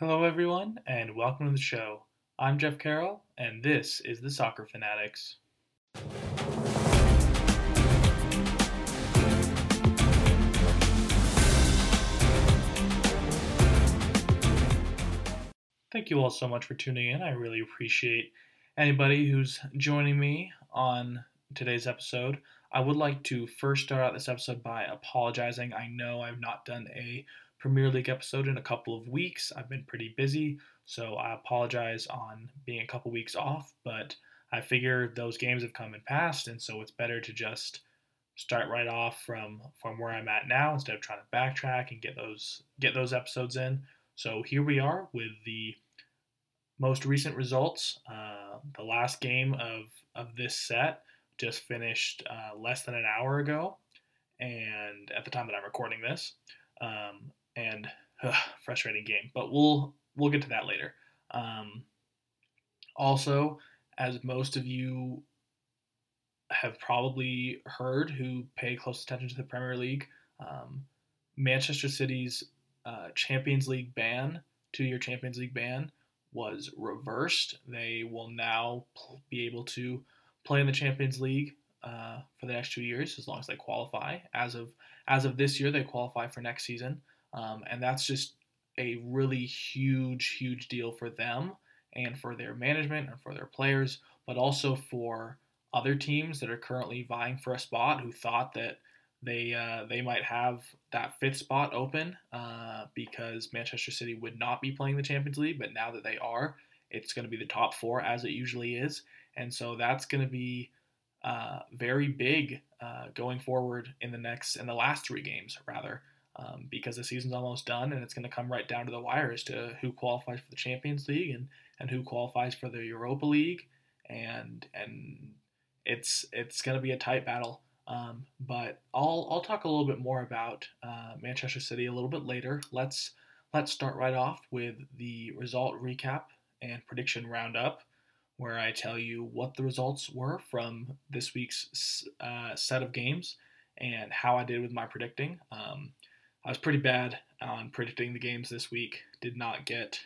Hello, everyone, and welcome to the show. I'm Jeff Carroll, and this is the Soccer Fanatics. Thank you all so much for tuning in. I really appreciate anybody who's joining me on today's episode. I would like to first start out this episode by apologizing. I know I've not done a Premier League episode in a couple of weeks. I've been pretty busy, so I apologize on being a couple weeks off, but I figure those games have come and passed, and so it's better to just start right off from from where I'm at now instead of trying to backtrack and get those get those episodes in. So here we are with the most recent results. Uh, the last game of of this set just finished uh, less than an hour ago, and at the time that I'm recording this, um, and ugh, frustrating game. But we'll we'll get to that later. Um, also, as most of you have probably heard who pay close attention to the Premier League, um, Manchester City's uh, Champions League ban, two-year Champions League ban, was reversed. They will now be able to play in the Champions League uh, for the next two years as long as they qualify. As of as of this year, they qualify for next season. Um, and that's just a really huge, huge deal for them and for their management and for their players, but also for other teams that are currently vying for a spot who thought that they uh, they might have that fifth spot open uh, because Manchester City would not be playing the Champions League, but now that they are, it's going to be the top four as it usually is, and so that's going to be uh, very big uh, going forward in the next in the last three games rather um, because the season's almost done and it's going to come right down to the wire as to who qualifies for the Champions League and, and who qualifies for the Europa League and and it's it's going to be a tight battle. Um, but I'll I'll talk a little bit more about uh, Manchester City a little bit later. Let's let's start right off with the result recap and prediction roundup, where I tell you what the results were from this week's uh, set of games and how I did with my predicting. Um, I was pretty bad on predicting the games this week. Did not get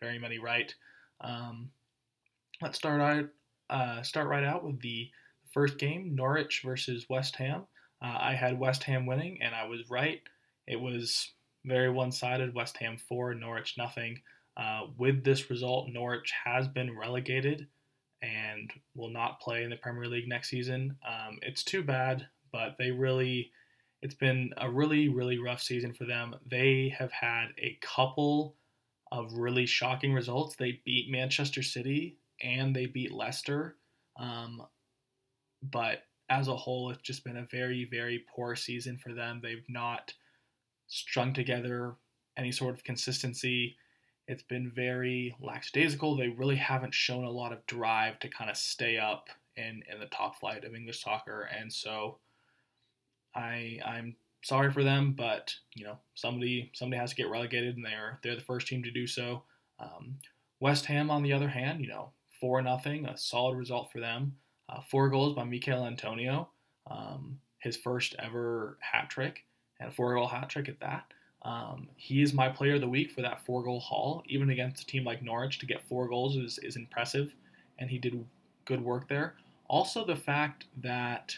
very many right. Um, let's start out uh, start right out with the first game, Norwich versus West Ham. Uh, I had West Ham winning, and I was right. It was very one-sided. West Ham four, Norwich nothing. Uh, with this result, Norwich has been relegated and will not play in the Premier League next season. Um, it's too bad, but they really it's been a really, really rough season for them. They have had a couple of really shocking results. They beat Manchester City and they beat Leicester. Um, but as a whole, it's just been a very, very poor season for them. They've not strung together any sort of consistency. It's been very lackadaisical. They really haven't shown a lot of drive to kind of stay up in, in the top flight of English soccer. And so I I'm sorry for them, but you know somebody somebody has to get relegated, and they're they're the first team to do so. Um, West Ham, on the other hand, you know four nothing, a solid result for them. Uh, four goals by Michail Antonio, um, his first ever hat trick, and a four goal hat trick at that. Um, he is my player of the week for that four goal haul. Even against a team like Norwich, to get four goals is, is impressive, and he did good work there. Also, the fact that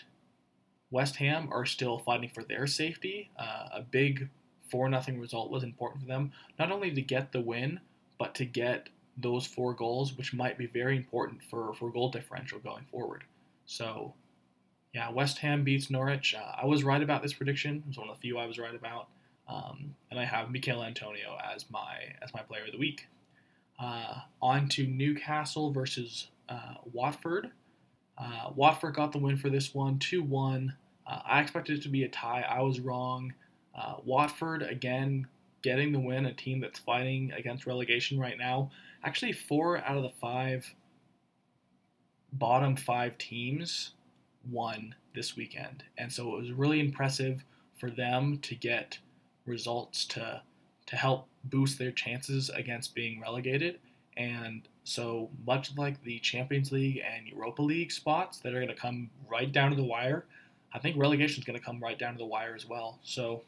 West Ham are still fighting for their safety. Uh, a big 4 0 result was important for them, not only to get the win, but to get those four goals, which might be very important for, for goal differential going forward. So, yeah, West Ham beats Norwich. Uh, I was right about this prediction. It was one of the few I was right about. Um, and I have Michail Antonio as my as my player of the week. Uh, on to Newcastle versus uh, Watford. Uh, Watford got the win for this one, 2 1. Uh, I expected it to be a tie. I was wrong. Uh, Watford, again, getting the win, a team that's fighting against relegation right now. Actually, four out of the five bottom five teams won this weekend. And so it was really impressive for them to get results to to help boost their chances against being relegated. And so much like the Champions League and Europa League spots that are going to come right down to the wire, I think relegation is going to come right down to the wire as well. So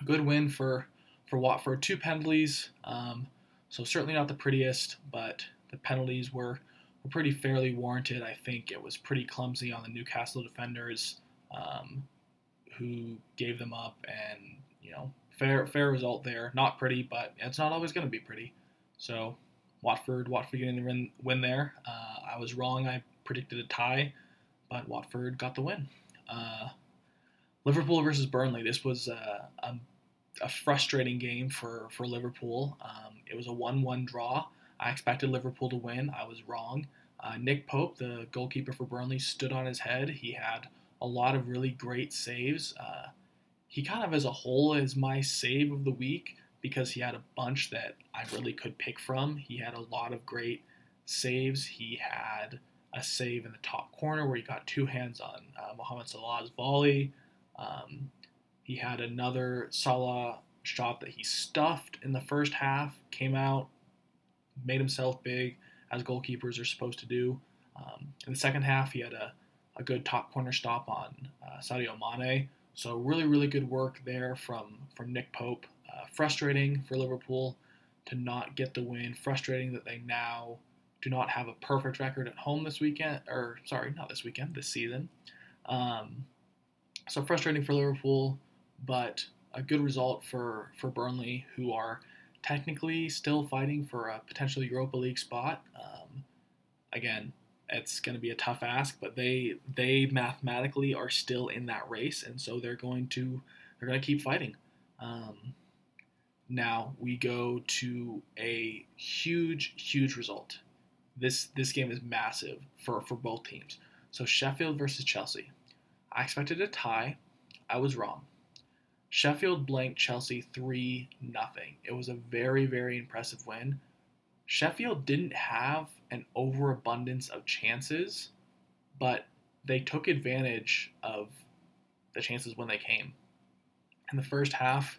a good win for for Watford. Two penalties. Um, So certainly not the prettiest, but the penalties were, were pretty fairly warranted. I think it was pretty clumsy on the Newcastle defenders um, who gave them up, and you know, fair fair result there. Not pretty, but it's not always going to be pretty. So Watford, Watford getting the win, win there. Uh, I was wrong. I predicted a tie, but Watford got the win. Uh, Liverpool versus Burnley. This was uh, a, a, frustrating game for for Liverpool. Um, it was a one-one draw. I expected Liverpool to win. I was wrong. Uh, Nick Pope, the goalkeeper for Burnley, stood on his head. He had a lot of really great saves. Uh, he kind of, as a whole, is my save of the week because he had a bunch that I really could pick from. He had a lot of great saves. He had a save in the top corner where he got two hands on uh, Mohamed Salah's volley. Um, he had another Salah shot that he stuffed in the first half, came out, made himself big, as goalkeepers are supposed to do. Um, in the second half, he had a, a good top corner stop on uh, Sadio Mane. So really, really good work there from from Nick Pope. Uh, frustrating for Liverpool to not get the win. Frustrating that they now do not have a perfect record at home this weekend, or sorry, not this weekend, this season. Um, so frustrating for Liverpool, but a good result for for Burnley, who are technically still fighting for a potential Europa League spot. Um, again, it's going to be a tough ask, but they they mathematically are still in that race, and so they're going to they're going to keep fighting. Um, now we go to a huge huge result. This this game is massive for for both teams. So Sheffield versus Chelsea. I expected a tie. I was wrong. Sheffield blanked Chelsea 3 nothing. It was a very, very impressive win. Sheffield didn't have an overabundance of chances, but they took advantage of the chances when they came. In the first half,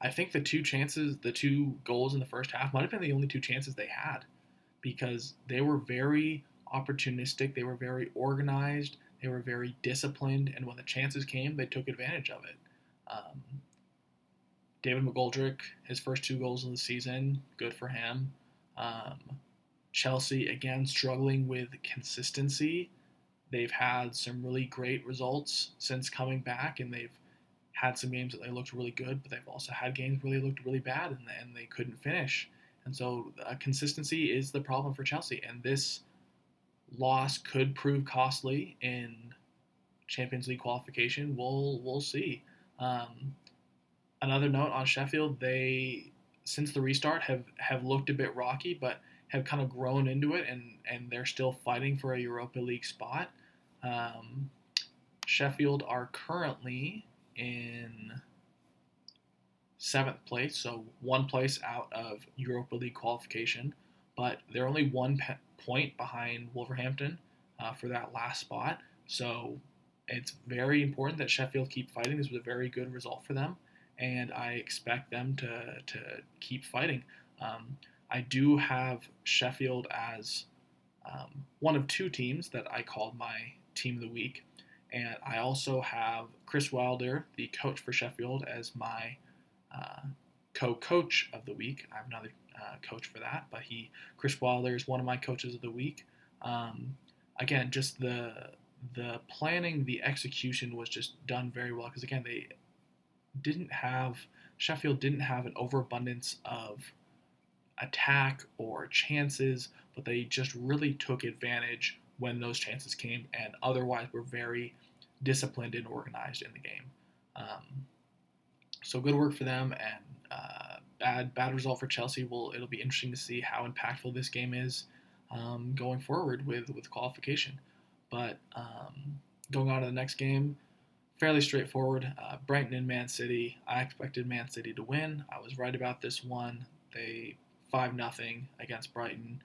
I think the two chances, the two goals in the first half might have been the only two chances they had because they were very opportunistic, they were very organized, they were very disciplined, and when the chances came, they took advantage of it. Um, David McGoldrick, his first two goals of the season, good for him. Um, Chelsea, again, struggling with consistency. They've had some really great results since coming back, and they've had some games that they looked really good, but they've also had games where they looked really bad and, and they couldn't finish. And so uh, consistency is the problem for Chelsea, and this loss could prove costly in Champions League qualification. We'll we'll see. Um, another note on Sheffield: they since the restart have have looked a bit rocky, but have kind of grown into it, and and they're still fighting for a Europa League spot. Um, Sheffield are currently in seventh place, so one place out of Europa League qualification, but they're only one pe- point behind Wolverhampton uh, for that last spot. So it's very important that Sheffield keep fighting. This was a very good result for them, and I expect them to, to keep fighting. Um, I do have Sheffield as um, one of two teams that I called my team of the week. And I also have Chris Wilder, the coach for Sheffield, as my uh, co-coach of the week. I have another uh, coach for that, but he, Chris Wilder, is one of my coaches of the week. Um, again, just the the planning, the execution was just done very well because again, they didn't have Sheffield didn't have an overabundance of attack or chances, but they just really took advantage when those chances came, and otherwise were very disciplined and organized in the game. Um, so good work for them, and uh, bad bad result for Chelsea. Will it'll be interesting to see how impactful this game is um, going forward with with qualification. But um, going on to the next game, fairly straightforward. Uh, Brighton and Man City. I expected Man City to win. I was right about this one. They five nothing against Brighton.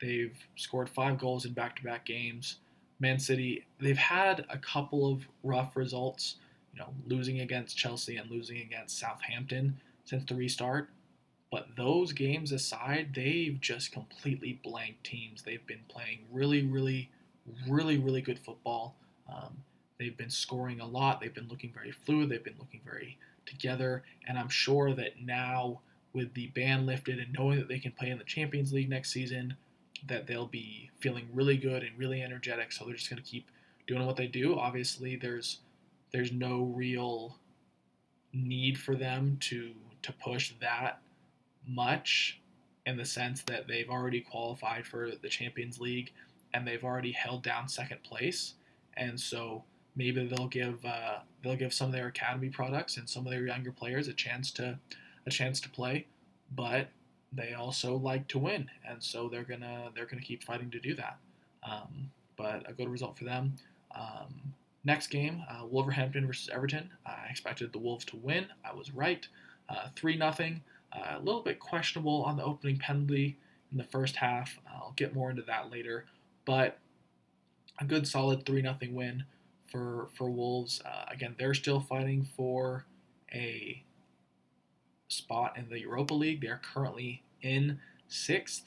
They've scored five goals in back-to-back games. Man City, they've had a couple of rough results, you know, losing against Chelsea and losing against Southampton since the restart. But those games aside, they've just completely blanked teams. They've been playing really, really, really, really good football. Um, they've been scoring a lot. They've been looking very fluid. They've been looking very together. And I'm sure that now with the ban lifted and knowing that they can play in the Champions League next season, that they'll be feeling really good and really energetic. So they're just going to keep doing what they do. Obviously, there's there's no real need for them to to push that much in the sense that they've already qualified for the Champions League and they've already held down second place, and so maybe they'll give uh, they'll give some of their academy products and some of their younger players a chance to a chance to play, but they also like to win, and so they're gonna they're gonna keep fighting to do that. Um, but a good result for them. Um, next game, uh, Wolverhampton versus Everton. I expected the Wolves to win. I was right. Uh, three uh, nothing. a little bit questionable on the opening penalty in the first half. I'll get more into that later, but a good solid three nothing win for for Wolves. Uh, again, they're still fighting for a spot in the Europa League. They're currently in sixth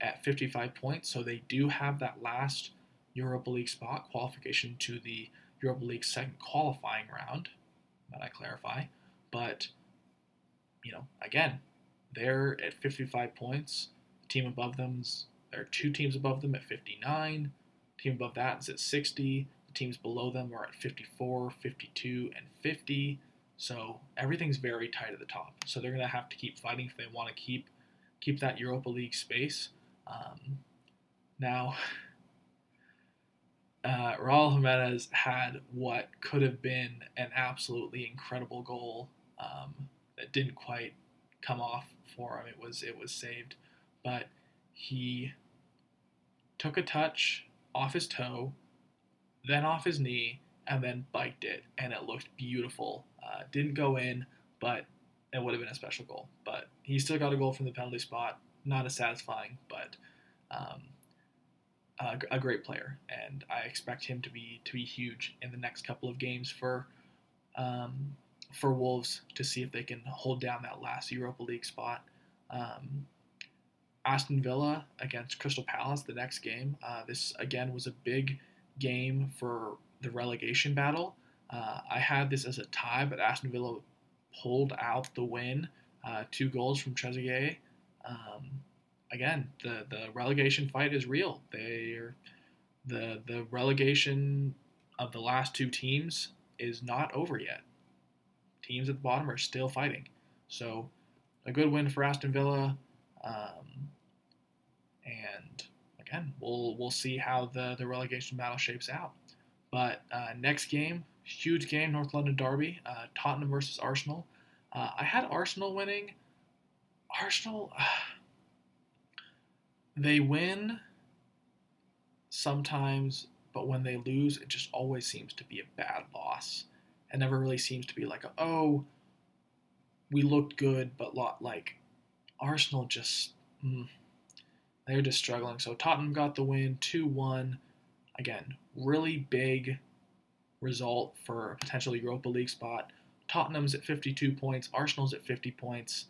at 55 points, so they do have that last Europa League spot qualification to the Europa League second qualifying round. That I clarify, but you know, again, they're at 55 points. The team above them's there are two teams above them at 59. The team above that is at 60. The teams below them are at 54, 52, and 50. So everything's very tight at the top. So they're going to have to keep fighting if they want to keep keep that Europa League space. Um, now, uh, Raul Jimenez had what could have been an absolutely incredible goal um, that didn't quite come off for him. It was it was saved, but he took a touch off his toe, then off his knee, and then biked it, and it looked beautiful. Uh, didn't go in, but it would have been a special goal. But he still got a goal from the penalty spot. Not as satisfying, but um, a, a, great player, and I expect him to be to be huge in the next couple of games for um, for Wolves to see if they can hold down that last Europa League spot. Um, Aston Villa against Crystal Palace the next game. Uh, this again was a big game for the relegation battle. Uh, I had this as a tie, but Aston Villa pulled out the win, uh, two goals from Trezeguet. Um, again, the the relegation fight is real. They're the the relegation of the last two teams is not over yet. Teams at the bottom are still fighting. So, a good win for Aston Villa. Um, and again, we'll we'll see how the the relegation battle shapes out. But uh, next game, huge game, North London Derby, uh, Tottenham versus Arsenal. Uh, I had Arsenal winning. Arsenal, they win sometimes, but when they lose, it just always seems to be a bad loss. It never really seems to be like, a, oh, we looked good, but lot like Arsenal just. Mm, they're just struggling. So Tottenham got the win 2 1. Again, really big result for a potential Europa League spot. Tottenham's at 52 points, Arsenal's at 50 points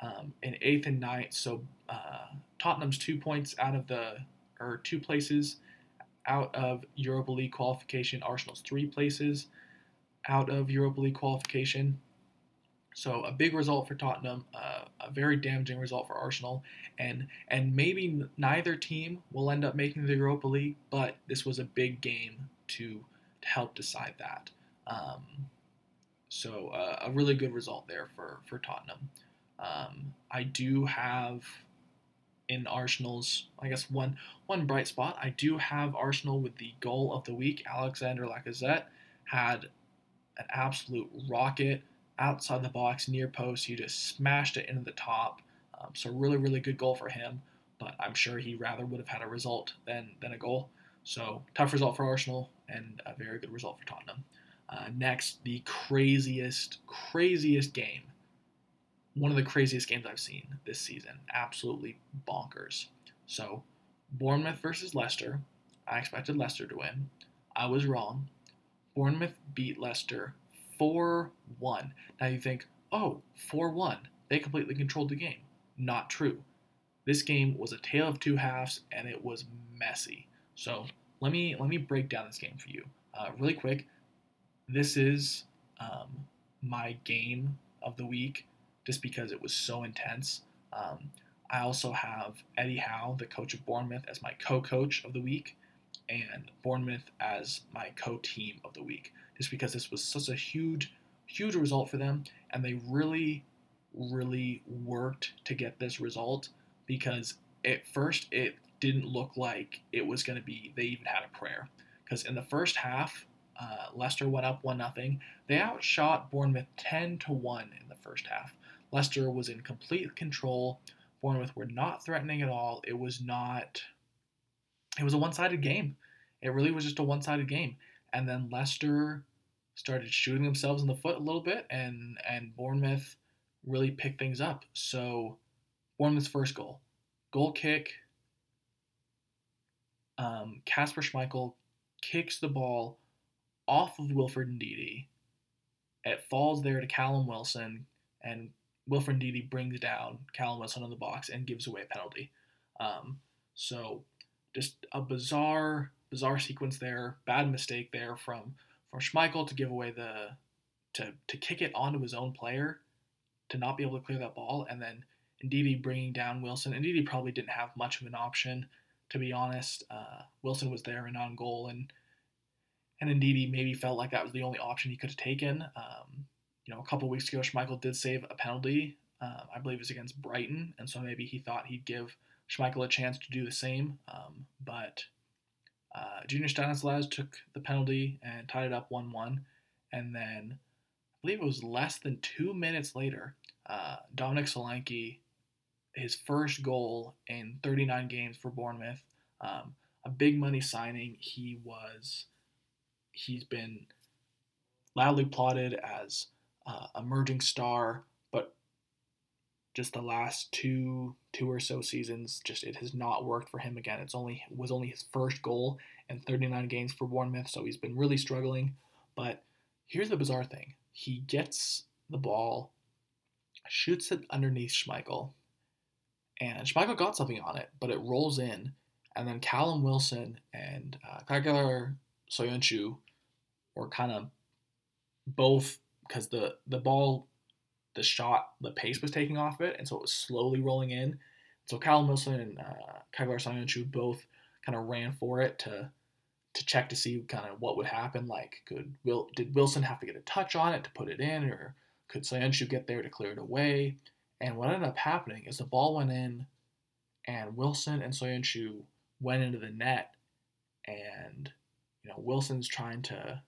um, in eighth and ninth. So uh, Tottenham's two points out of the, or two places out of Europa League qualification. Arsenal's three places out of Europa League qualification. So a big result for Tottenham, uh, a very damaging result for Arsenal, and and maybe neither team will end up making the Europa League, but this was a big game to to help decide that. Um, so uh, a really good result there for for Tottenham. Um, I do have in Arsenal's, I guess one one bright spot. I do have Arsenal with the goal of the week. Alexander Lacazette had an absolute rocket outside the box, near post. He just smashed it into the top. Um, so really, really good goal for him. But I'm sure he rather would have had a result than than a goal. So tough result for Arsenal and a very good result for Tottenham. Uh, next, the craziest, craziest game. One of the craziest games I've seen this season. Absolutely bonkers. So, Bournemouth versus Leicester. I expected Leicester to win. I was wrong. Bournemouth beat Leicester 4 1. Now you think, oh, 4 1. They completely controlled the game. Not true. This game was a tale of two halves and it was messy. So let me let me break down this game for you uh, really quick. This is um, my game of the week just because it was so intense. Um, I also have Eddie Howe, the coach of Bournemouth, as my co-coach of the week, and Bournemouth as my co-team of the week, just because this was such a huge, huge result for them, and they really, really worked to get this result because at first it didn't look like it was going to be. They even had a prayer because in the first half, uh, Leicester went up one nothing. They outshot Bournemouth ten to one in the first half. Leicester was in complete control. Bournemouth were not threatening at all. It was not. It was a one-sided game. It really was just a one-sided game. And then Leicester started shooting themselves in the foot a little bit, and and Bournemouth really picked things up. So Bournemouth's first goal, goal kick. Um, Kasper Schmeichel kicks the ball off of Wilfred Ndidi. It falls there to Callum Wilson, and Wilfred Ndidi brings down Callum Wilson on the box and gives away a penalty. Um, so just a bizarre, bizarre sequence there. Bad mistake there from from Schmeichel to give away the to to kick it onto his own player to not be able to clear that ball, and then Ndidi bringing down Wilson. Ndidi probably didn't have much of an option, to be honest. Uh, Wilson was there and on goal, and and Ndidi maybe felt like that was the only option he could have taken. Um, you know, a couple weeks ago, Schmeichel did save a penalty. Um, I believe it was against Brighton, and so maybe he thought he'd give Schmeichel a chance to do the same. Um, but uh, Junior Stanislas took the penalty and tied it up 1 1. And then I believe it was less than two minutes later, uh, Dominic Solanke, his first goal in 39 games for Bournemouth, um, a big money signing. He was, he's been loudly plotted as uh, emerging star, but just the last two two or so seasons, just it has not worked for him again. It's only was only his first goal in 39 games for Bournemouth, so he's been really struggling. But here's the bizarre thing: he gets the ball, shoots it underneath Schmeichel, and Schmeichel got something on it, but it rolls in, and then Callum Wilson and uh, Çağlar Söyüncü were kind of both because the the ball, the shot, the pace was taking off it, and so it was slowly rolling in. So Callum Wilson and uh, Çağlar Söyüncü both kind of ran for it to to check to see kind of what would happen. Like, could Will did Wilson have to get a touch on it to put it in, or could Söyüncü get there to clear it away? And what ended up happening is the ball went in, and Wilson and Söyüncü went into the net, and you know Wilson's trying to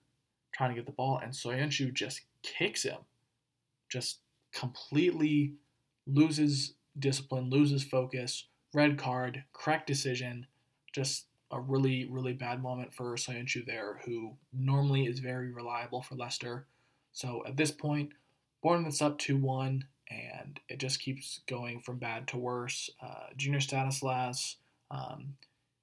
trying to get the ball, and Söyüncü just kicks him, just completely loses discipline, loses focus, red card, correct decision, just a really, really bad moment for Söyüncü there, who normally is very reliable for Leicester. So at this point, Bournemouth's up 2 1, and it just keeps going from bad to worse. Uh, Junior Stanislas, um,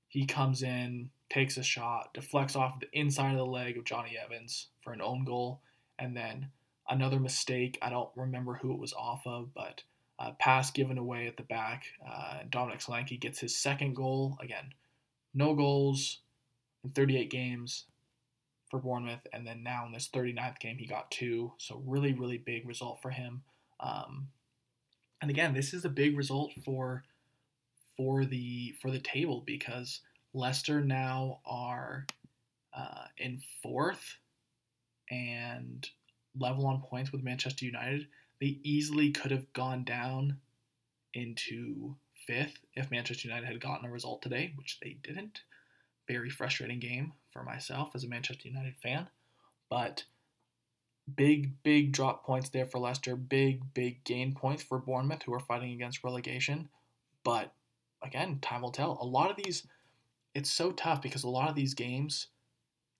he comes in, takes a shot, deflects off the inside of the leg of Jonny Evans for an own goal, and then another mistake. I don't remember who it was off of, but uh, pass given away at the back. Uh, Dominic Solanke gets his second goal. Again, no goals in 38 games for Bournemouth, and then now in this 39th game he got two. So really, really big result for him. Um, and again, this is a big result for for the for the table because Leicester now are uh, in fourth and level on points with Manchester United. They easily could have gone down into fifth if Manchester United had gotten a result today, which they didn't. Very frustrating game for myself as a Manchester United fan. But big, big drop points there for Leicester. Big, big gain points for Bournemouth, who are fighting against relegation. But again, time will tell. A lot of these, it's so tough because a lot of these games,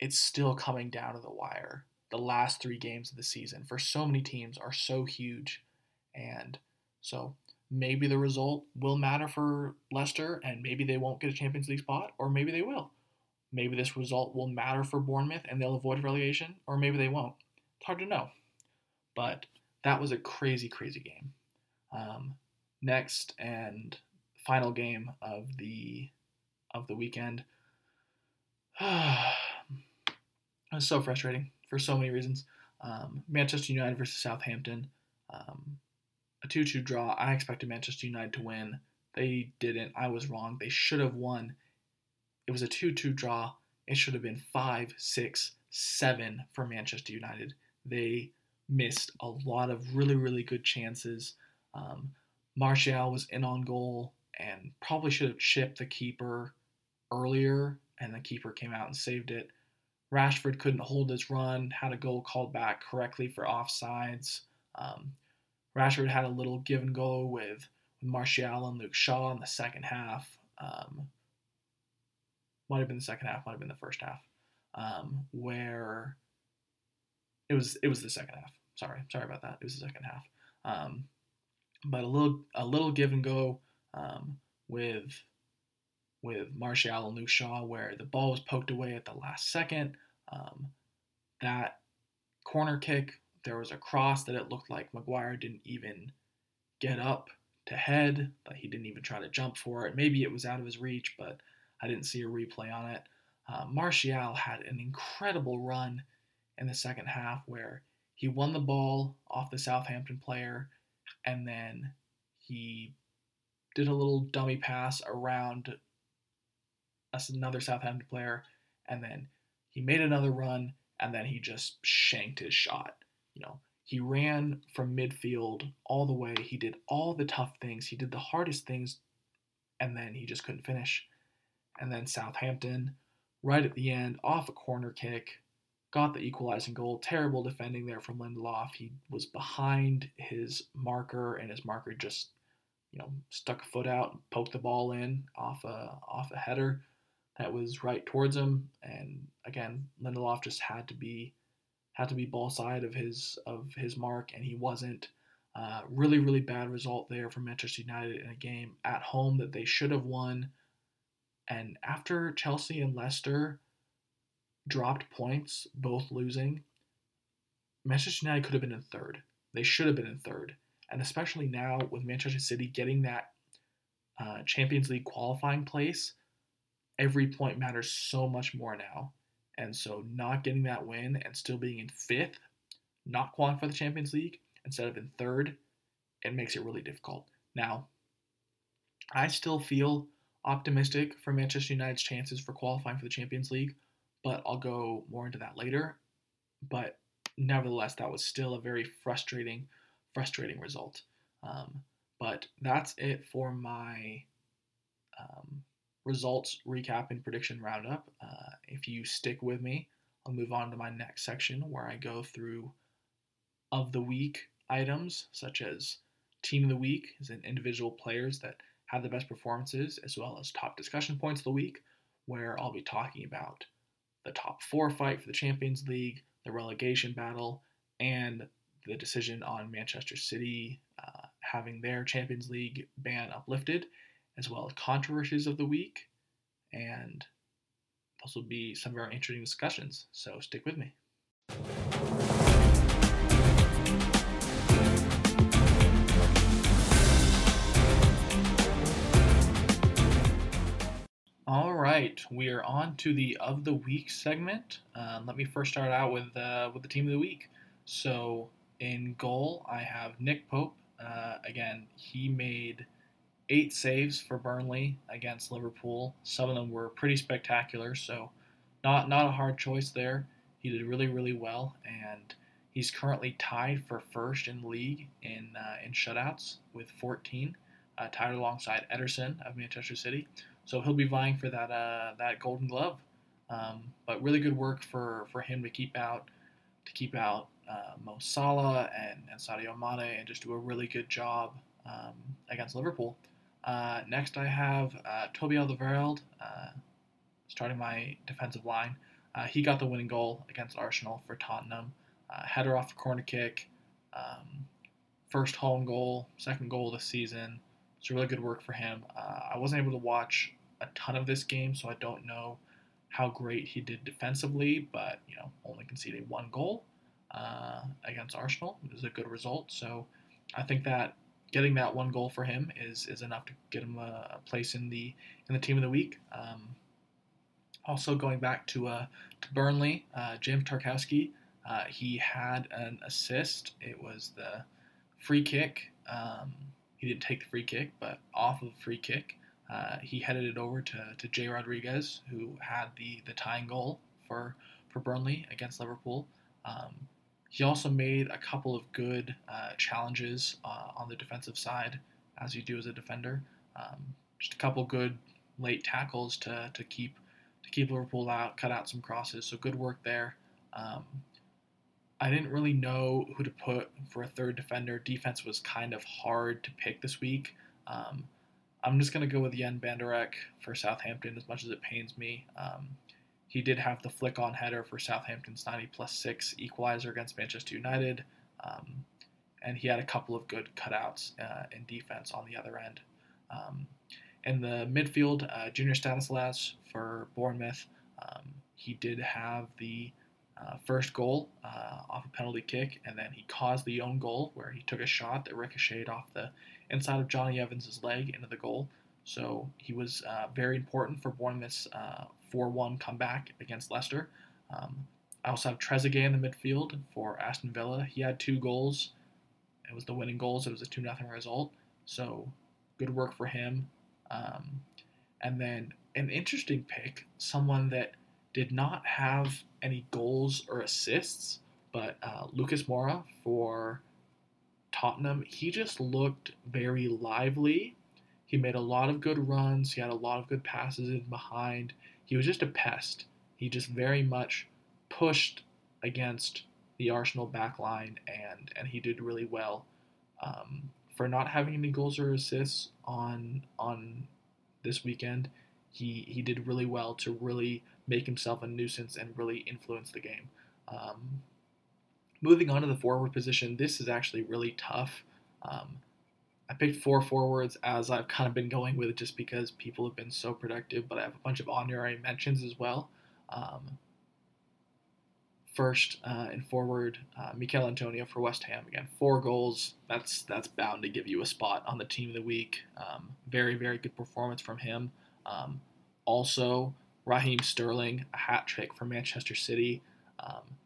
it's still coming down to the wire the last three games of the season for so many teams are so huge. And so maybe the result will matter for Leicester and maybe they won't get a Champions League spot, or maybe they will. Maybe this result will matter for Bournemouth and they'll avoid relegation, or maybe they won't. It's hard to know. But that was a crazy, crazy game. Um, next and final game of the of the weekend. it was so frustrating for so many reasons. Um, Manchester United versus Southampton. Um, a 2 2 draw. I expected Manchester United to win. They didn't. I was wrong. They should have won. It was a 2 2 draw. It should have been 5 6 7 for Manchester United. They missed a lot of really, really good chances. Um, Martial was in on goal and probably should have chipped the keeper earlier, and the keeper came out and saved it. Rashford couldn't hold his run, had a goal called back correctly for offsides. Um, Rashford had a little give and go with, Martial and Luke Shaw in the second half. Um, might have been the second half, might have been the first half, um, where it was it was the second half. Sorry, sorry about that. It was the second half. Um, but a little a little give and go um, with with Martial and Luke Shaw, where the ball was poked away at the last second. Um, that corner kick, there was a cross that it looked like Maguire didn't even get up to head, but he didn't even try to jump for it. Maybe it was out of his reach, but I didn't see a replay on it. Uh, Martial had an incredible run in the second half where he won the ball off the Southampton player and then he did a little dummy pass around another Southampton player, and then he made another run, and then he just shanked his shot. You know, he ran from midfield all the way. He did all the tough things. He did the hardest things, and then he just couldn't finish. And then Southampton, right at the end, off a corner kick, got the equalizing goal. Terrible defending there from Lindelof. He was behind his marker, and his marker just, you know, stuck a foot out, poked the ball in off a off a header that was right towards him. And again, Lindelof just had to be had to be ball side of his of his mark, and he wasn't. Uh, really, really bad result there for Manchester United in a game at home that they should have won. And after Chelsea and Leicester dropped points, both losing, Manchester United could have been in third. They should have been in third. And especially now with Manchester City getting that uh, Champions League qualifying place, every point matters so much more now. And so not getting that win and still being in fifth, not qualifying for the Champions League instead of in third, it makes it really difficult. Now, I still feel optimistic for Manchester United's chances for qualifying for the Champions League, but I'll go more into that later. But nevertheless, that was still a very frustrating, frustrating result. Um, but that's it for my um, results recap and prediction roundup. Uh, if you stick with me, I'll move on to my next section where I go through of the week items such as team of the week, as in individual players that have the best performances, as well as top discussion points of the week, where I'll be talking about the top four fight for the Champions League, the relegation battle, and the decision on Manchester City uh, having their Champions League ban uplifted, as well as controversies of the week, and those will be some very interesting discussions. So stick with me. All right, we are on to the of the week segment. Uh, let me first start out with uh, with the team of the week. So in goal, I have Nick Pope. Uh, again, he made eight saves for Burnley against Liverpool. Some of them were pretty spectacular, so not not a hard choice there. He did really really well, and he's currently tied for first in league in uh, in shutouts with 14, uh, tied alongside Ederson of Manchester City. So he'll be vying for that uh, that Golden Glove. Um, but really good work for, for him to keep out to keep out uh, Mo Salah and, and Sadio Mane and just do a really good job um, against Liverpool. Uh, next, I have uh, Toby Alderweireld, uh, starting my defensive line. Uh, he got the winning goal against Arsenal for Tottenham. Uh, header off the corner kick, um, first home goal, second goal the season. It's really good work for him. Uh, I wasn't able to watch a ton of this game, so I don't know how great he did defensively, but you know, only conceded one goal against Arsenal is a good result. So I think that getting that one goal for him is is enough to get him a, a place in the in the team of the week. Um, also, going back to uh, to Burnley, uh, James Tarkowski, uh, he had an assist. It was the free kick Um, he didn't take the free kick, but off of the free kick, uh, he headed it over to, to Jay Rodriguez, who had the, the tying goal for, for Burnley against Liverpool. Um, he also made a couple of good uh, challenges uh, on the defensive side, as you do as a defender. Um, just a couple good late tackles to, to keep to keep Liverpool out, cut out some crosses. So good work there. Um, I didn't really know who to put for a third defender. Defense was kind of hard to pick this week. Um, I'm just going to go with Jan Bednarek for Southampton as much as it pains me. Um, he did have the flick on header for Southampton's 90 plus 6 equalizer against Manchester United. Um, and he had a couple of good cutouts uh, in defense on the other end. Um, in the midfield, uh, Junior Stanislas for Bournemouth. Um, he did have the uh, first goal uh, off a penalty kick, and then he caused the own goal where he took a shot that ricocheted off the inside of Jonny Evans' leg into the goal. So he was uh, very important for Bournemouth's uh, 4 1 comeback against Leicester. Um, I also have Trezeguet in the midfield for Aston Villa. He had two goals. It was the winning goals. It was a 2 0 result. So good work for him. Um, and then an interesting pick, someone that did not have any goals or assists, but uh, Lucas Moura for Tottenham, he just looked very lively. He made a lot of good runs. He had a lot of good passes in behind. He was just a pest. He just very much pushed against the Arsenal backline, and and he did really well. Um, for not having any goals or assists on on this weekend, he he did really well to really make himself a nuisance and really influence the game. Um, moving on to the forward position, this is actually really tough. Um, I picked four forwards as I've kind of been going with just because people have been so productive, but I have a bunch of honorary mentions as well. Um, first uh, and forward, uh, Michail Antonio for West Ham again, four goals. That's that's bound to give you a spot on the team of the week. Um, very very good performance from him. Um, also, Raheem Sterling, a hat trick for Manchester City. Um,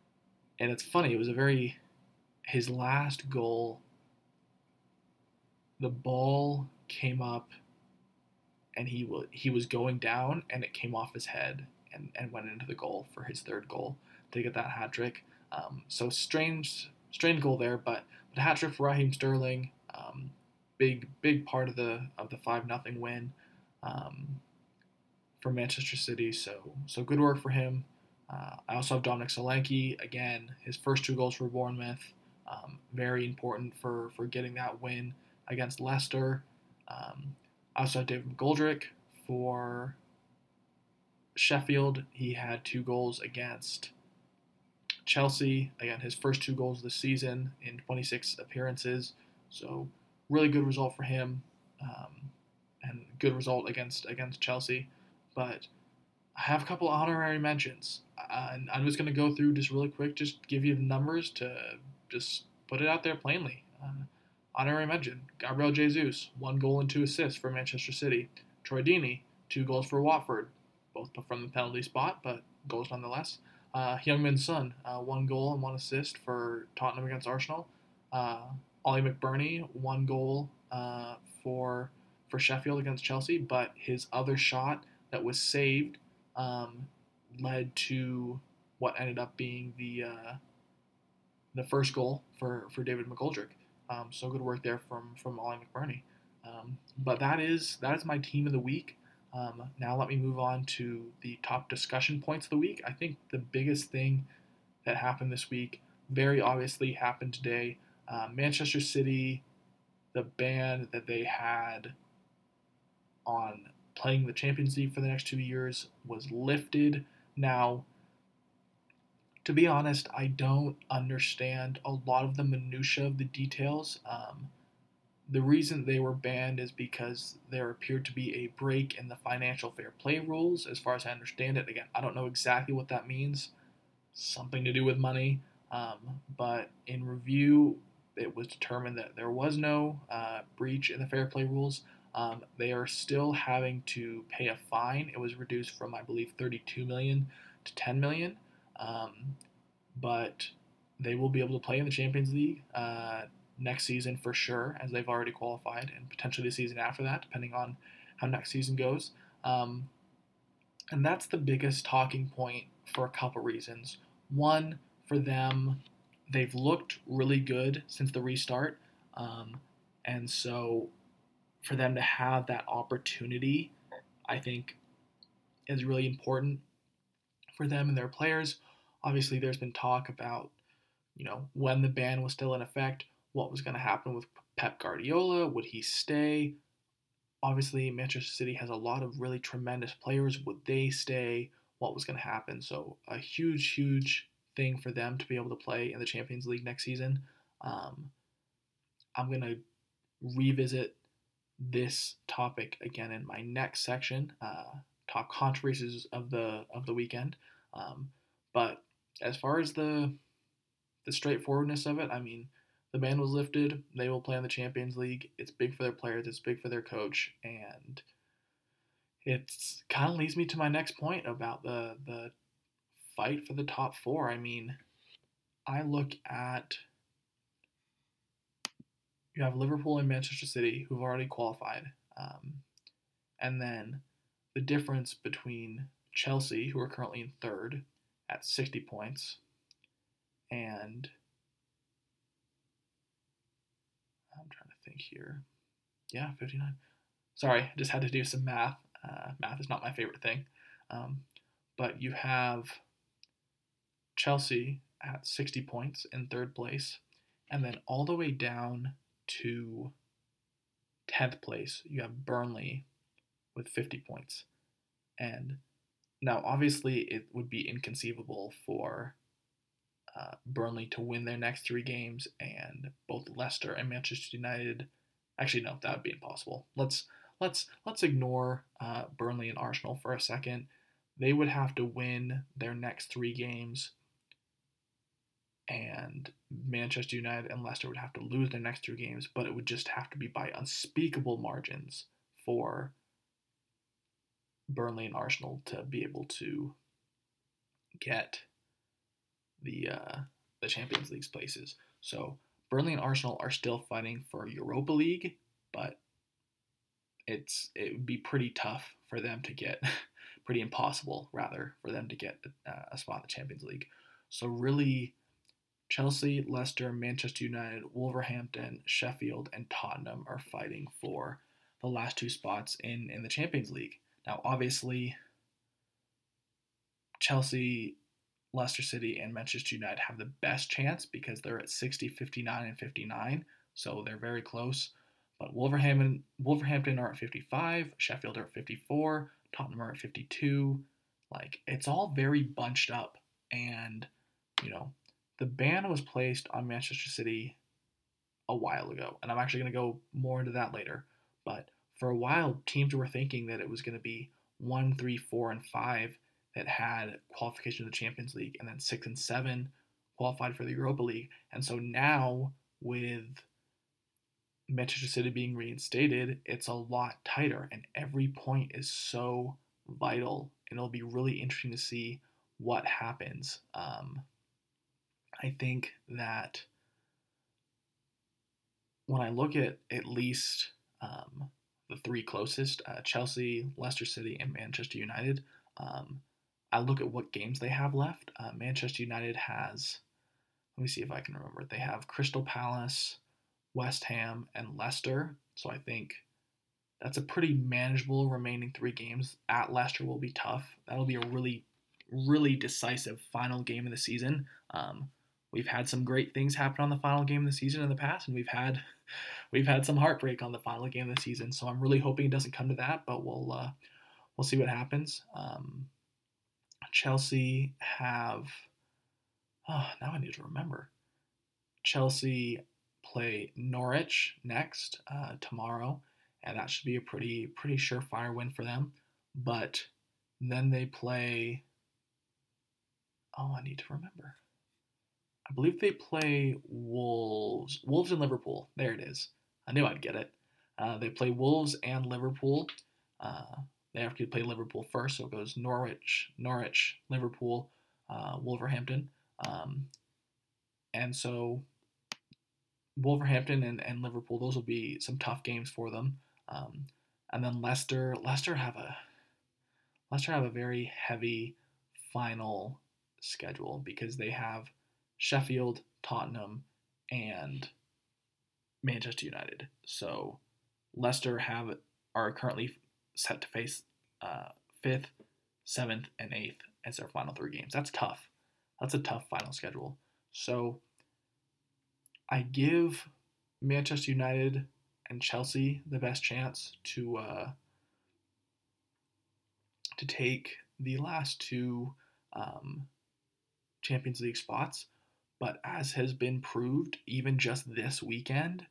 and it's funny, it was a very, his last goal, the ball came up and he, w- he was going down and it came off his head and, and went into the goal for his third goal to get that hat trick. Um, so strange, strange goal there, but, but hat trick for Raheem Sterling. Um, big, big part of the of the five nothing win. Um, for Manchester City. So so good work for him. Uh, I also have Dominic Solanke again. His first two goals for Bournemouth, um, very important for for getting that win against Leicester. Um, have David McGoldrick for Sheffield. He had two goals against Chelsea. Again, his first two goals this season in 26 appearances. So really good result for him, um, and good result against against Chelsea. But I have a couple honorary mentions, uh, and I'm just going to go through just really quick, just give you the numbers to just put it out there plainly. Uh, honorary mention: Gabriel Jesus, one goal and two assists for Manchester City. Troy Deeney, two goals for Watford, both from the penalty spot, but goals nonetheless. Uh, Heung-min Son, uh, one goal and one assist for Tottenham against Arsenal. Uh, Oli McBurnie, one goal uh, for for Sheffield against Chelsea, but his other shot that was saved um, led to what ended up being the uh, the first goal for, for David McGoldrick. Um, so good work there from from Oli McBurnie. Um, but that is that is my team of the week. Um, now let me move on to the top discussion points of the week. I think the biggest thing that happened this week, very obviously, happened today. Uh, Manchester City, the ban that they had on playing the Champions League for the next two years was lifted. Now, to be honest, I don't understand a lot of the minutia of the details. Um, the reason they were banned is because there appeared to be a break in the financial fair play rules, as far as I understand it. Again, I don't know exactly what that means. Something to do with money. Um, but in review, it was determined that there was no uh, breach in the fair play rules. Um, they are still having to pay a fine. It was reduced from, I believe, 32 million to 10 million. Um, but they will be able to play in the Champions League uh, next season for sure, as they've already qualified, and potentially the season after that, depending on how next season goes. Um, and that's the biggest talking point for a couple reasons. One, for them, they've looked really good since the restart. Um, and so for them to have that opportunity, I think, is really important for them and their players. Obviously, there's been talk about, you know, when the ban was still in effect, what was going to happen with Pep Guardiola. Would he stay? Obviously, Manchester City has a lot of really tremendous players. Would they stay? What was going to happen? So, a huge, huge thing for them to be able to play in the Champions League next season. Um, I'm going to revisit this topic again in my next section, uh, top controversies of the of the weekend. Um, but as far as the the straightforwardness of it, I mean, the ban was lifted. They will play in the Champions League. It's big for their players. It's big for their coach, and it's kind of leads me to my next point about the the fight for the top four. I mean, I look at you have Liverpool and Manchester City who've already qualified, um, and then the difference between Chelsea, who are currently in third at 60 points, and I'm trying to think here. Yeah, 59. Sorry, I just had to do some math. Uh, math is not my favorite thing. Um, but you have Chelsea at 60 points in third place, and then all the way down to 10th place, you have Burnley with 50 points. And now, obviously, it would be inconceivable for uh, Burnley to win their next three games, and both Leicester and Manchester United. Actually, no, that would be impossible. Let's let's let's ignore uh, Burnley and Arsenal for a second. They would have to win their next three games and Manchester United and Leicester would have to lose their next two games, but it would just have to be by unspeakable margins for Burnley and Arsenal to be able to get the uh, the Champions League's places. So Burnley and Arsenal are still fighting for Europa League, but it's it would be pretty tough for them to get, pretty impossible rather for them to get a, a spot in the Champions League. So really Chelsea, Leicester, Manchester United, Wolverhampton, Sheffield, and Tottenham are fighting for the last two spots in, in the Champions League. Now, obviously, Chelsea, Leicester City, and Manchester United have the best chance because they're at 60, 59, and 59, so they're very close. But Wolverhampton, Wolverhampton are at 55, Sheffield are at 54, Tottenham are at 52. Like, it's all very bunched up, and, you know, the ban was placed on Manchester City a while ago, and I'm actually going to go more into that later. But for a while, teams were thinking that it was going to be one, three, four, and five that had qualification to the Champions League, and then six and seven qualified for the Europa League. And so now, with Manchester City being reinstated, it's a lot tighter, and every point is so vital. And it'll be really interesting to see what happens. Um, I think that when I look at at least um, the three closest uh, Chelsea, Leicester City, and Manchester United, um, I look at what games they have left. Uh, Manchester United has, let me see if I can remember, they have Crystal Palace, West Ham, and Leicester. So I think that's a pretty manageable remaining three games. At Leicester will be tough. That'll be a really, really decisive final game of the season. Um, we've had some great things happen on the final game of the season in the past, and we've had we've had some heartbreak on the final game of the season. So I'm really hoping it doesn't come to that, but we'll uh, we'll see what happens. Um, Chelsea have oh now I need to remember. Chelsea play Norwich next uh, tomorrow, and that should be a pretty pretty surefire win for them. But then they play. Oh, I need to remember. I believe they play Wolves. Wolves and Liverpool. There it is. I knew I'd get it. Uh, they play Wolves and Liverpool. Uh, they have to play Liverpool first, so it goes Norwich, Norwich, Liverpool, uh, Wolverhampton. Um, and so Wolverhampton and, and Liverpool, those will be some tough games for them. Um, and then Leicester, Leicester have a Leicester have a very heavy final schedule because they have Sheffield, Tottenham, and Manchester United. So Leicester have are currently set to face uh, fifth, seventh, and eighth as their final three games. That's tough. That's a tough final schedule. So I give Manchester United and Chelsea the best chance to uh, to take the last two um, Champions League spots. But as has been proved, even just this weekend,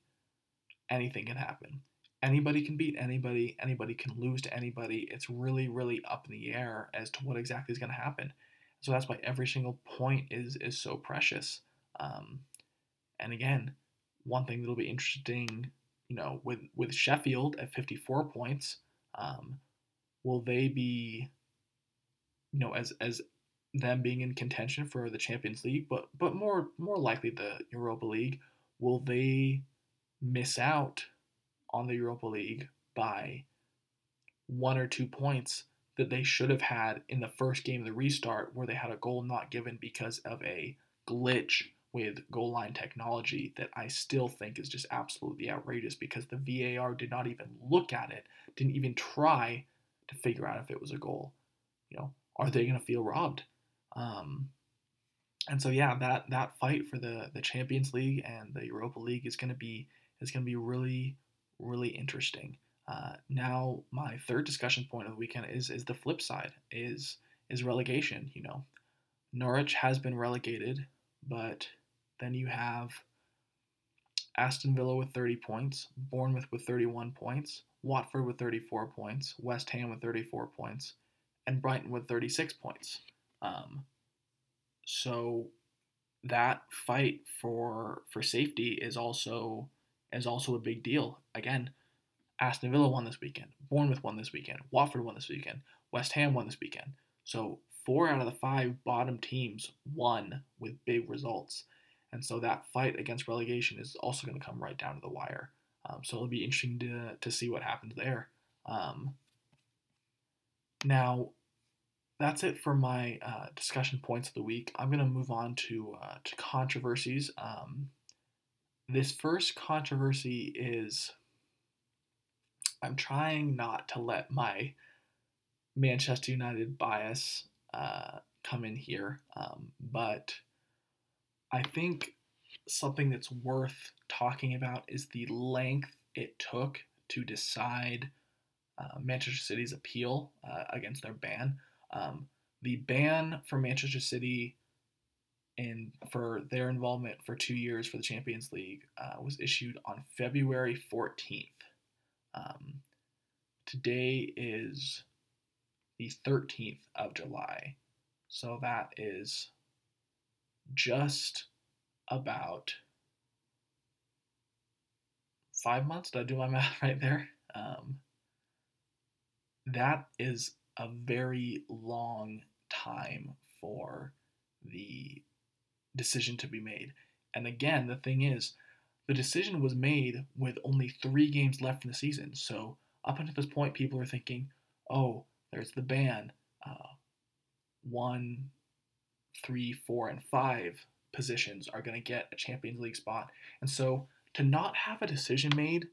anything can happen. Anybody can beat anybody, anybody can lose to anybody. It's really, really up in the air as to what exactly is going to happen. So that's why every single point is is so precious. Um, and again, one thing that'll be interesting, you know, with with Sheffield at 54 points, um, will they be, you know, as as them being in contention for the Champions League, but but more more likely the Europa League, will they miss out on the Europa League by one or two points that they should have had in the first game of the restart where they had a goal not given because of a glitch with goal line technology that I still think is just absolutely outrageous because the VAR did not even look at it, didn't even try to figure out if it was a goal. You know, are they going to feel robbed? Um, and so yeah, that that fight for the the Champions League and the Europa League is going to be is to be really really interesting. Uh, now, my third discussion point of the weekend is is the flip side is is relegation. You know, Norwich has been relegated, but then you have Aston Villa with 30 points, Bournemouth with 31 points, Watford with 34 points, West Ham with 34 points, and Brighton with 36 points. Um, so that fight for for safety is also is also a big deal. Again, Aston Villa won this weekend, Bournemouth won this weekend, Watford won this weekend, West Ham won this weekend. So four out of the five bottom teams won with big results. And so that fight against relegation is also going to come right down to the wire. Um, so it'll be interesting to, to see what happens there. Um, now, that's it for my uh, discussion points of the week. I'm going to move on to, uh, to controversies. Um, this first controversy is I'm trying not to let my Manchester United bias uh, come in here, um, but I think something that's worth talking about is the length it took to decide uh, Manchester City's appeal uh, against their ban. Um, the ban for Manchester City in for their involvement for two years for the Champions League uh, was issued on February 14th. Um, today is the 13th of July, so that is just about five months. Did I do my math right there? Um, that is a very long time for the decision to be made. And again, the thing is, the decision was made with only three games left in the season. So up until this point, people are thinking, oh, there's the ban. Uh, one, three, four, and five positions are going to get a Champions League spot. And so to not have a decision made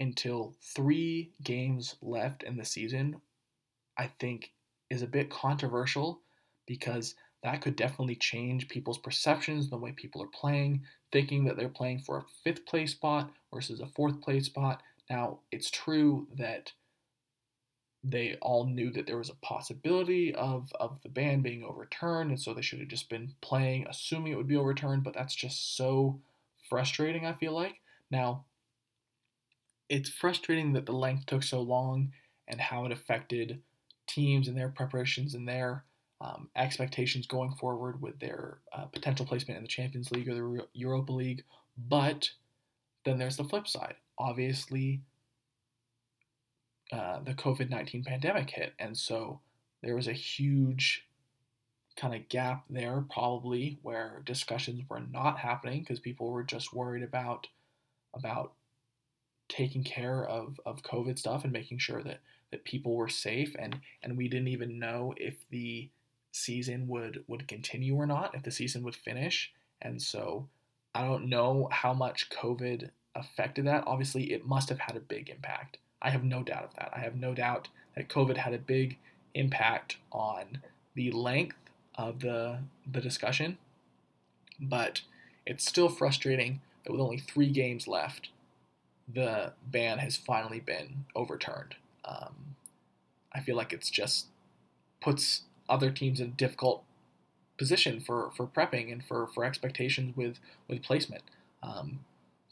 until three games left in the season, I think is a bit controversial because that could definitely change people's perceptions, the way people are playing, thinking that they're playing for a fifth place spot versus a fourth place spot. Now, it's true that they all knew that there was a possibility of, of the ban being overturned, and so they should have just been playing, assuming it would be overturned, but that's just so frustrating, I feel like. Now, it's frustrating that the length took so long and how it affected teams and their preparations and their um, expectations going forward with their uh, potential placement in the Champions League or the Europa League. But then there's the flip side. Obviously, uh, the COVID 19 pandemic hit. And so there was a huge kind of gap there, probably where discussions were not happening because people were just worried about about taking care of, of COVID stuff and making sure that, that people were safe and, and we didn't even know if the season would, would continue or not, if the season would finish. And so I don't know how much COVID affected that. Obviously, it must have had a big impact. I have no doubt of that. I have no doubt that COVID had a big impact on the length of the the discussion, but it's still frustrating that with only three games left, the ban has finally been overturned. Um, I feel like it's just puts other teams in a difficult position for, for prepping and for, for expectations with, with placement. Um,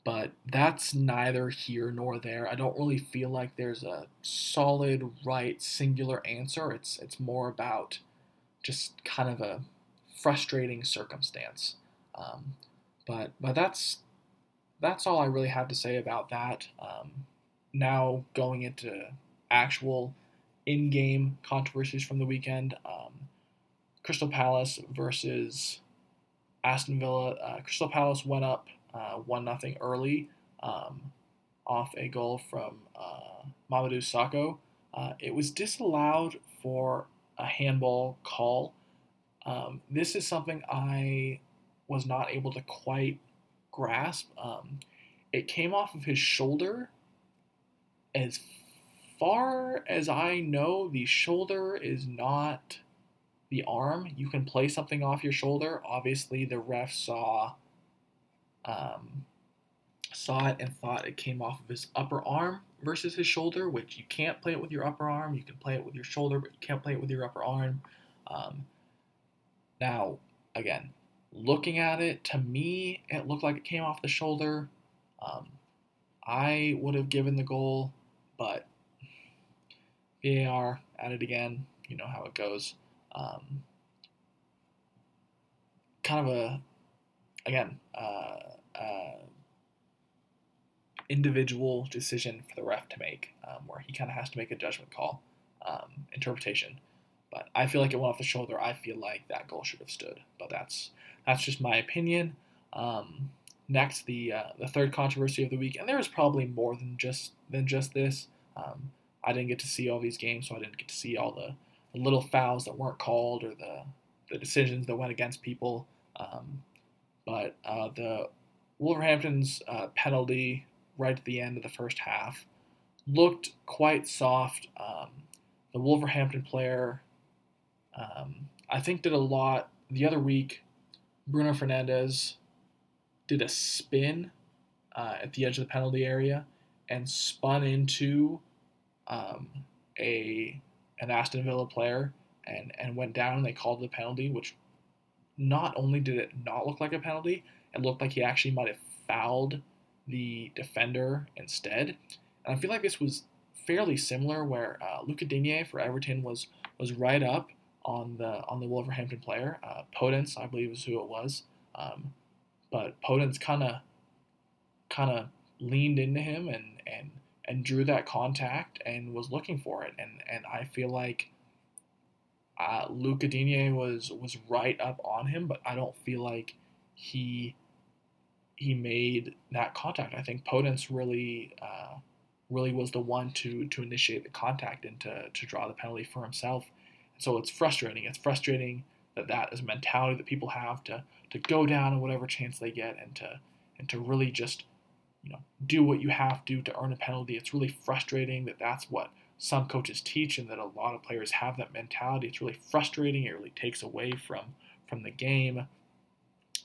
but that's neither here nor there. I don't really feel like there's a solid, right, singular answer. It's it's more about just kind of a frustrating circumstance. Um, but but that's that's all I really have to say about that. Um, now going into actual in-game controversies from the weekend, um, Crystal Palace versus Aston Villa. Uh, Crystal Palace went up uh, one nothing early um, off a goal from uh, Mamadou Sakho. Uh, it was disallowed for a handball call. Um, this is something I was not able to quite grasp. Um, it came off of his shoulder. As far as I know, the shoulder is not the arm. You can play something off your shoulder. Obviously, the ref saw um, saw it and thought it came off of his upper arm versus his shoulder, which you can't play it with your upper arm. You can play it with your shoulder, but you can't play it with your upper arm. Um, now, again, looking at it, to me, it looked like it came off the shoulder. Um, I would have given the goal, but VAR at it again. You know how it goes. Um, kind of a, again, uh, uh, individual decision for the ref to make, um, where he kind of has to make a judgment call, um, interpretation. But I feel like it went off the shoulder. I feel like that goal should have stood. But that's that's just my opinion. Um, next, the uh, the third controversy of the week, and there is probably more than just than just this. Um, I didn't get to see all these games, so I didn't get to see all the, the little fouls that weren't called or the the decisions that went against people. Um, but uh, the Wolverhampton's uh, penalty right at the end of the first half looked quite soft. Um, the Wolverhampton player, um, I think, did a lot. The other week, Bruno Fernandes did a spin uh, at the edge of the penalty area and spun into um, a an Aston Villa player and, and went down and they called the penalty, which not only did it not look like a penalty, it looked like he actually might have fouled the defender instead. And I feel like this was fairly similar, where uh, Lucas Digne for Everton was was right up on the on the Wolverhampton player. Uh, Podence, I believe, is who it was. Um, but Podence kind of kind of leaned into him and and and drew that contact and was looking for it. And and I feel like uh, Digne was was right up on him, but I don't feel like he he made that contact. I think Podence really uh, really was the one to to initiate the contact and to to draw the penalty for himself. So it's frustrating. It's frustrating that that is a mentality that people have to to go down in whatever chance they get and to and to really just you know do what you have to to earn a penalty. It's really frustrating that that's what some coaches teach and that a lot of players have that mentality. It's really frustrating. It really takes away from from the game.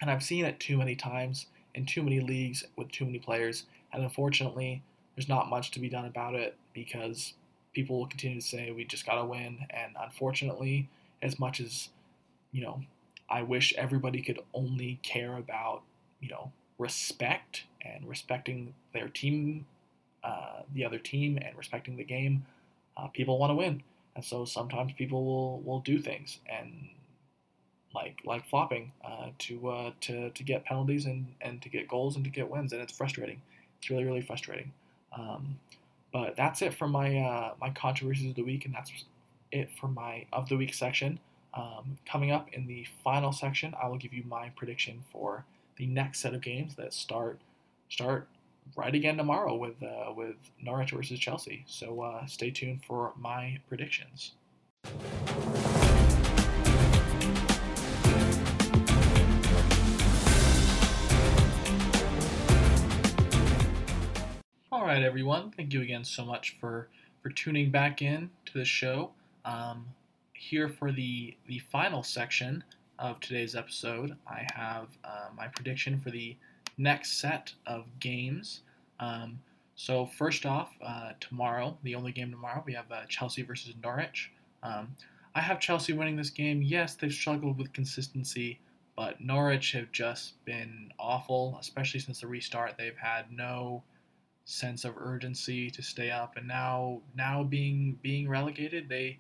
And I've seen it too many times in too many leagues with too many players. And unfortunately, there's not much to be done about it because people will continue to say we just got to win. And unfortunately, as much as, you know, I wish everybody could only care about, you know, respect and respecting their team, uh, the other team, and respecting the game. Uh, people want to win, and so sometimes people will will do things and like like flopping uh, to uh, to to get penalties and and to get goals and to get wins, and it's frustrating. It's really really frustrating. Um, but that's it for my uh, my controversies of the week, and that's it for my of the week section. Um, coming up in the final section, I will give you my prediction for the next set of games that start start right again tomorrow with uh, with Norwich versus Chelsea. So uh, stay tuned for my predictions. All right, everyone. Thank you again so much for for tuning back in to the show. Um, here for the the final section of today's episode, I have uh, my prediction for the next set of games. Um, so first off, uh, tomorrow, the only game tomorrow, we have uh, Chelsea versus Norwich. Um, I have Chelsea winning this game. Yes, they've struggled with consistency, but Norwich have just been awful, especially since the restart. They've had no sense of urgency to stay up, and now now being being relegated, they.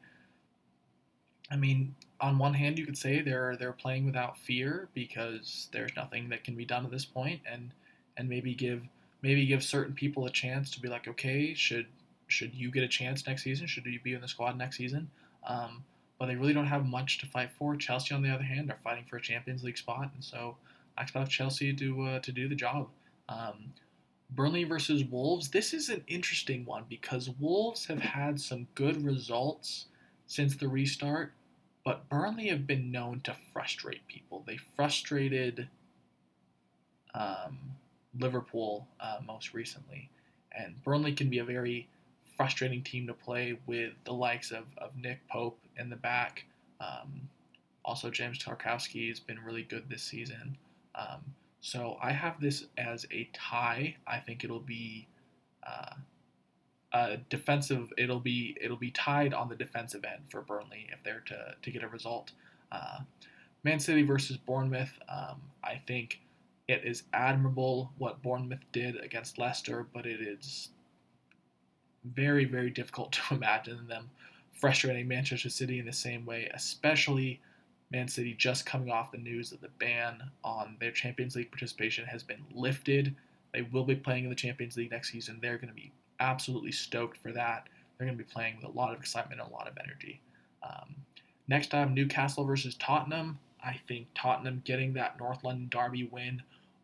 I mean, on one hand, you could say they're they're playing without fear because there's nothing that can be done at this point, and and maybe give maybe give certain people a chance to be like, okay, should should you get a chance next season? Should you be in the squad next season? Um, but they really don't have much to fight for. Chelsea, on the other hand, are fighting for a Champions League spot, and so I expect Chelsea to uh, to do the job. Um, Burnley versus Wolves. This is an interesting one because Wolves have had some good results since the restart, but Burnley have been known to frustrate people. They frustrated um, Liverpool uh, most recently, and Burnley can be a very frustrating team to play with the likes of, of Nick Pope in the back. Um, also, James Tarkowski has been really good this season. Um, so I have this as a tie. I think it'll be uh, a defensive. It'll be it'll be tied on the defensive end for Burnley if they're to to get a result. Uh, Man City versus Bournemouth. Um, I think it is admirable what Bournemouth did against Leicester, but it is very very difficult to imagine them frustrating Manchester City in the same way, especially Man City just coming off the news that the ban on their Champions League participation has been lifted. They will be playing in the Champions League next season. They're going to be absolutely stoked for that. They're going to be playing with a lot of excitement and a lot of energy. Um, next time, Newcastle versus Tottenham. I think Tottenham getting that North London Derby win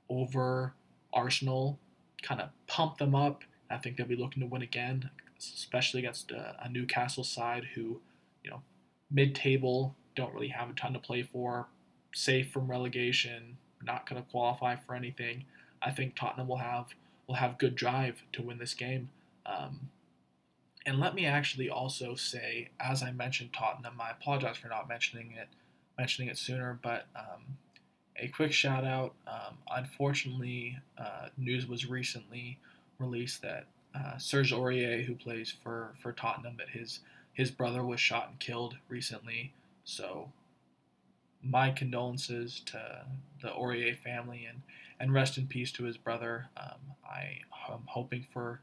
over Arsenal kind of pump them up. I think they'll be looking to win again, especially against a, a Newcastle side who, you know, mid-table don't really have a ton to play for, safe from relegation, not going to qualify for anything. I think Tottenham will have will have good drive to win this game. Um, and let me actually also say, as I mentioned Tottenham, I apologize for not mentioning it mentioning it sooner, but um, a quick shout out. Um, unfortunately, uh, news was recently released that uh, Serge Aurier, who plays for, for Tottenham, that his his brother was shot and killed recently. So, my condolences to the Aurier family and, and rest in peace to his brother. Um, I am hoping for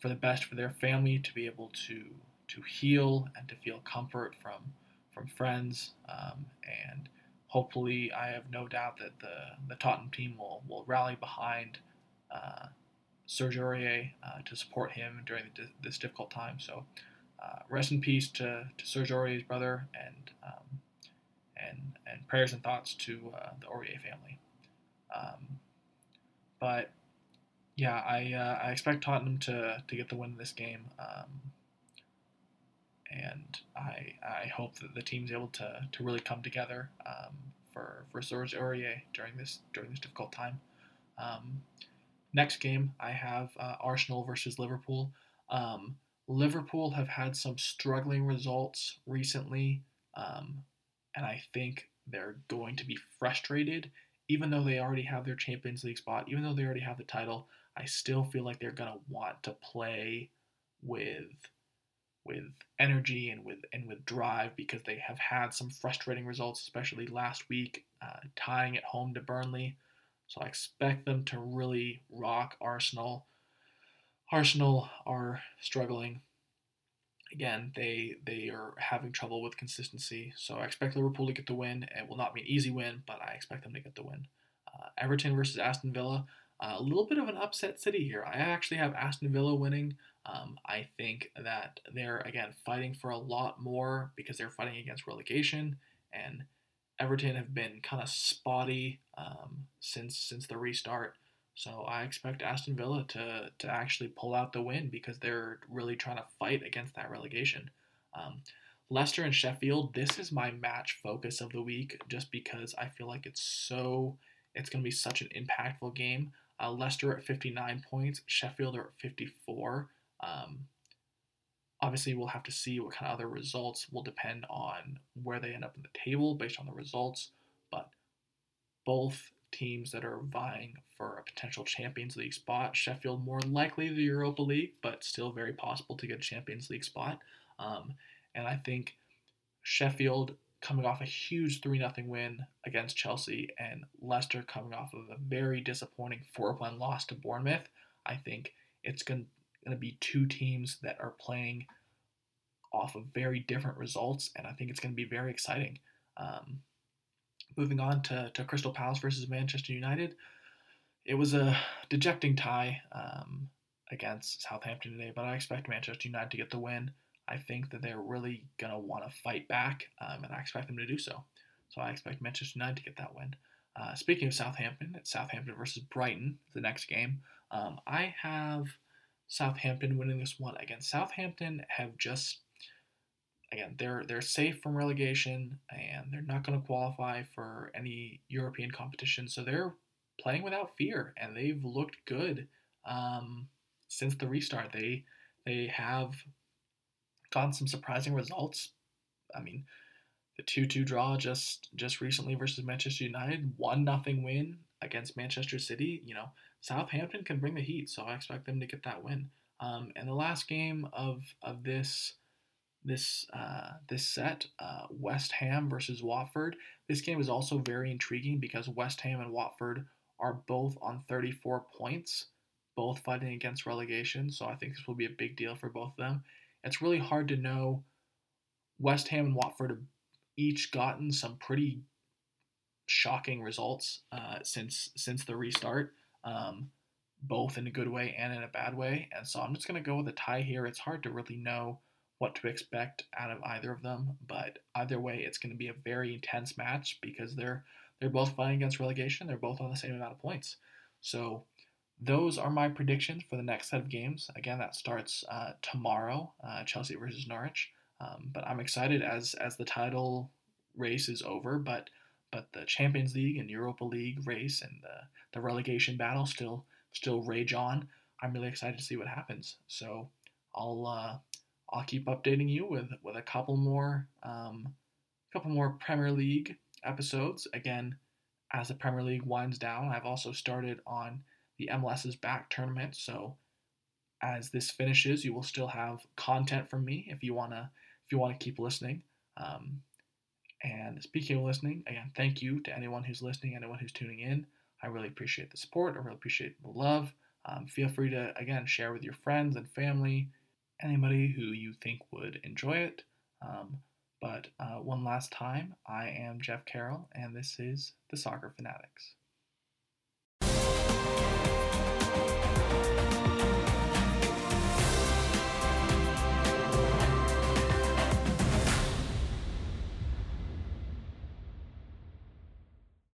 for the best for their family to be able to to heal and to feel comfort from from friends um, and hopefully I have no doubt that the the Tottenham team will will rally behind uh, Serge Aurier uh, to support him during this difficult time. So uh, rest in peace to, to Serge Aurier's brother, and um, and and prayers and thoughts to uh, the Aurier family. Um, but yeah, I uh, I expect Tottenham to to get the win in this game. Um, and I, I hope that the team's able to, to really come together um, for for Serge Aurier during this during this difficult time. Um, next game, I have uh, Arsenal versus Liverpool. Um, Liverpool have had some struggling results recently, um, and I think they're going to be frustrated. Even though they already have their Champions League spot, even though they already have the title, I still feel like they're to want to play with with energy and with and with drive because they have had some frustrating results, especially last week, uh, tying at home to Burnley. So I expect them to really rock Arsenal. Arsenal are struggling. Again, they they are having trouble with consistency. So I expect Liverpool to get the win. It will not be an easy win, but I expect them to get the win. Uh, Everton versus Aston Villa. Uh, a little bit of an upset city here. I actually have Aston Villa winning. Um, I think that they're again fighting for a lot more because they're fighting against relegation, and Everton have been kind of spotty um, since since the restart. So I expect Aston Villa to to actually pull out the win because they're really trying to fight against that relegation. Um, Leicester and Sheffield, this is my match focus of the week just because I feel like it's so it's going to be such an impactful game. Uh, Leicester at 59 points, Sheffield are at 54. Um, obviously, we'll have to see what kind of other results will depend on where they end up in the table based on the results. But both teams that are vying for a potential Champions League spot, Sheffield more likely the Europa League, but still very possible to get a Champions League spot. Um, and I think Sheffield coming off a huge 3 0 win against Chelsea and Leicester coming off of a very disappointing 4 1 loss to Bournemouth, I think it's going to be two teams that are playing off of very different results, and I think it's going to be very exciting. Um, moving on to, to Crystal Palace versus Manchester United, it was a dejecting tie um, against Southampton today, but I expect Manchester United to get the win. I think that they're really going to want to fight back, um, and I expect them to do so. So I expect Manchester United to get that win. Uh, speaking of Southampton, it's Southampton versus Brighton, the next game. Um, I have Southampton winning this one. Again, Southampton have just, again, they're they're safe from relegation, and they're not going to qualify for any European competition. So they're playing without fear, and they've looked good um, since the restart. They they have gotten some surprising results. I mean, the 2-2 draw just just recently versus Manchester United, one nothing win against Manchester City. You know, Southampton can bring the heat, so I expect them to get that win. Um, and the last game of of this this uh, this set, uh, West Ham versus Watford. This game is also very intriguing because West Ham and Watford are both on 34 points, both fighting against relegation. So I think this will be a big deal for both of them it's really hard to know. West Ham and Watford have each gotten some pretty shocking results uh, since since the restart, um, both in a good way and in a bad way. And so I'm just going to go with a tie here. It's hard to really know what to expect out of either of them, but either way, it's going to be a very intense match because they're they're both fighting against relegation. They're both on the same amount of points. So those are my predictions for the next set of games. Again, that starts uh, tomorrow, uh, Chelsea versus Norwich. Um, but I'm excited as as the title race is over. But but the Champions League and Europa League race and the, the relegation battle still still rage on. I'm really excited to see what happens. So I'll uh, I'll keep updating you with with a couple more um, couple more Premier League episodes. Again, as the Premier League winds down, I've also started on the MLS is back tournament. So as this finishes, you will still have content from me if you wanna if you wanna keep listening. Um, and speaking of listening, again, thank you to anyone who's listening, anyone who's tuning in. I really appreciate the support. I really appreciate the love. Um, feel free to again share with your friends and family, anybody who you think would enjoy it. Um, but uh, one last time, I am Jeff Carroll, and this is the Soccer Fanatics.